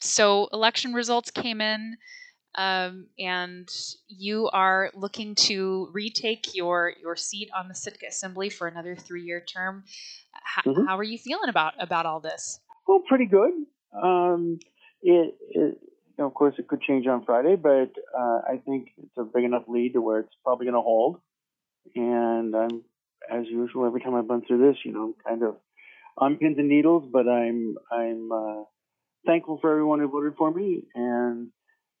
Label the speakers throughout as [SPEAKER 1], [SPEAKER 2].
[SPEAKER 1] so election results came in, um, and you are looking to retake your your seat on the Sitka Assembly for another three year term. H-
[SPEAKER 2] Mhm.
[SPEAKER 1] How are you feeling about about all this?
[SPEAKER 2] Well, pretty good. Um, it, it, you know, of course, it could change on Friday, but uh, I think it's a big enough lead to where it's probably going to hold. And I'm, as usual, every time I've been through this, you know, I'm kind of on pins and needles, but I'm I'm uh, thankful for everyone who voted for me, and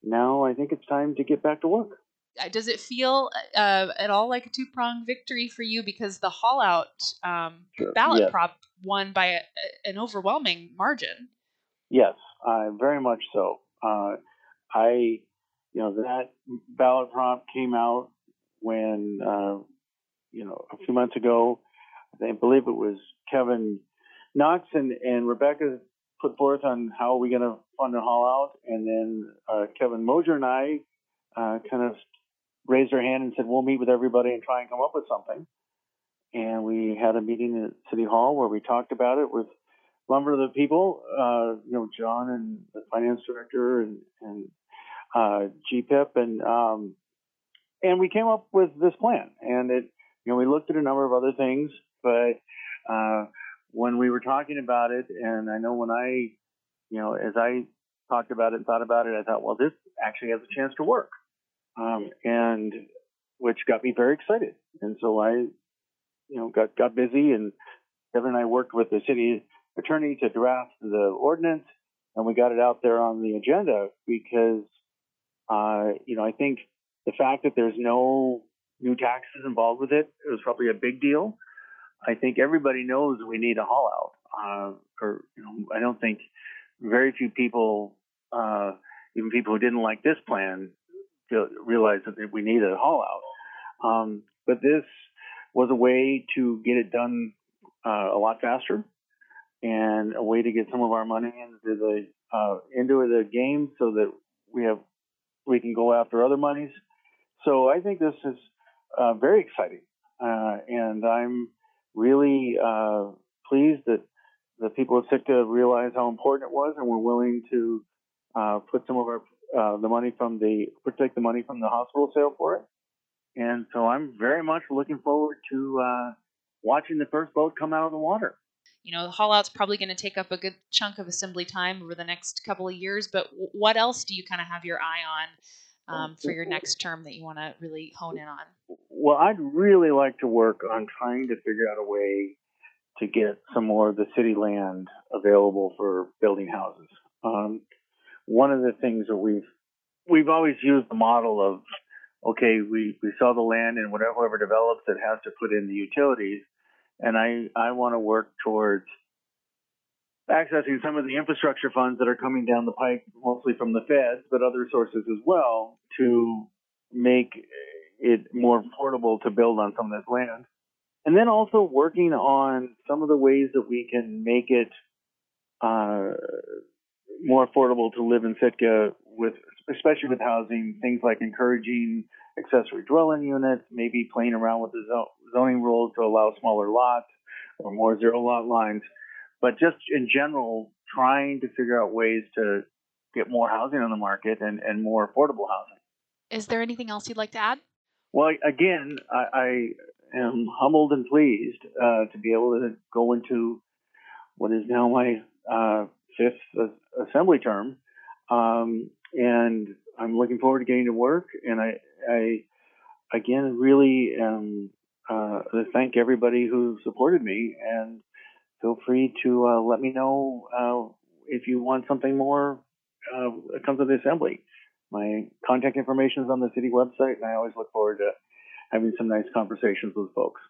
[SPEAKER 2] now I think it's time to get back to work.
[SPEAKER 1] Uh, Does it feel uh, at all like a two pronged victory for you because the haul out um,
[SPEAKER 2] Sure.
[SPEAKER 1] ballot
[SPEAKER 2] Yes.
[SPEAKER 1] prop won by a, an overwhelming margin?
[SPEAKER 2] Yes, uh, very much so. Uh, I, you know, that ballot prop came out when, uh, you know, a few months ago. I believe it was Kevin Knox and, and Rebecca put forth on how we're we going to fund the haul out, and then uh, Kevin Mosher and I uh, kind of raised our hand and said we'll meet with everybody and try and come up with something. And we had a meeting at City Hall where we talked about it with a number of the people, uh, you know, John and the finance director and, and uh, GPIP, and um, and we came up with this plan. And it, you know, we looked at a number of other things, but uh, when we were talking about it, and I know when I, you know, as I talked about it and thought about it, I thought, well, this actually has a chance to work, um, and which got me very excited. And so I, you know, got got busy, and Kevin and I worked with the city attorney to draft the ordinance, and we got it out there on the agenda because, uh, you know, I think the fact that there's no new taxes involved with it, it was probably a big deal. I think everybody knows we need a haul out. Uh, or, you know, I don't think very few people, uh, even people who didn't like this plan, feel, realize that we need a haul out. Um, but this was a way to get it done uh, a lot faster and a way to get some of our money into the uh, into the game so that we have we can go after other monies. So I think this is uh, very exciting, uh, and I'm really uh, pleased that the people of Sitka realized how important it was and were willing to uh, put some of our uh, the money from the protect the money from the hospital sale for it. And so I'm very much looking forward to uh, watching the first boat come out of the water.
[SPEAKER 1] You know, the haul out's probably going to take up a good chunk of assembly time over the next couple of years, but w- what else do you kind of have your eye on um, for your next term that you want to really hone in on?
[SPEAKER 2] Well, I'd really like to work on trying to figure out a way to get some more of the city land available for building houses. Um, one of the things that we've we've always used the model of okay, we, we sell the land and whatever whoever develops it has to put in the utilities. And I, I want to work towards accessing some of the infrastructure funds that are coming down the pike, mostly from the feds, but other sources as well, to make it more affordable to build on some of this land. And then also working on some of the ways that we can make it uh, more affordable to live in Sitka with, especially with housing, things like encouraging accessory dwelling units, maybe playing around with the zoning rules to allow smaller lots or more zero lot lines. But just in general, trying to figure out ways to get more housing on the market and, and more affordable housing.
[SPEAKER 1] Is there anything else you'd like to add?
[SPEAKER 2] Well, again, I, I am humbled and pleased uh, to be able to go into what is now my uh, fifth assembly term, um, and I'm looking forward to getting to work. And I, I again, really am uh, thank everybody who supported me, and feel free to uh, let me know uh, if you want something more uh, comes to the assembly. My contact information is on the city website, and I always look forward to having some nice conversations with folks.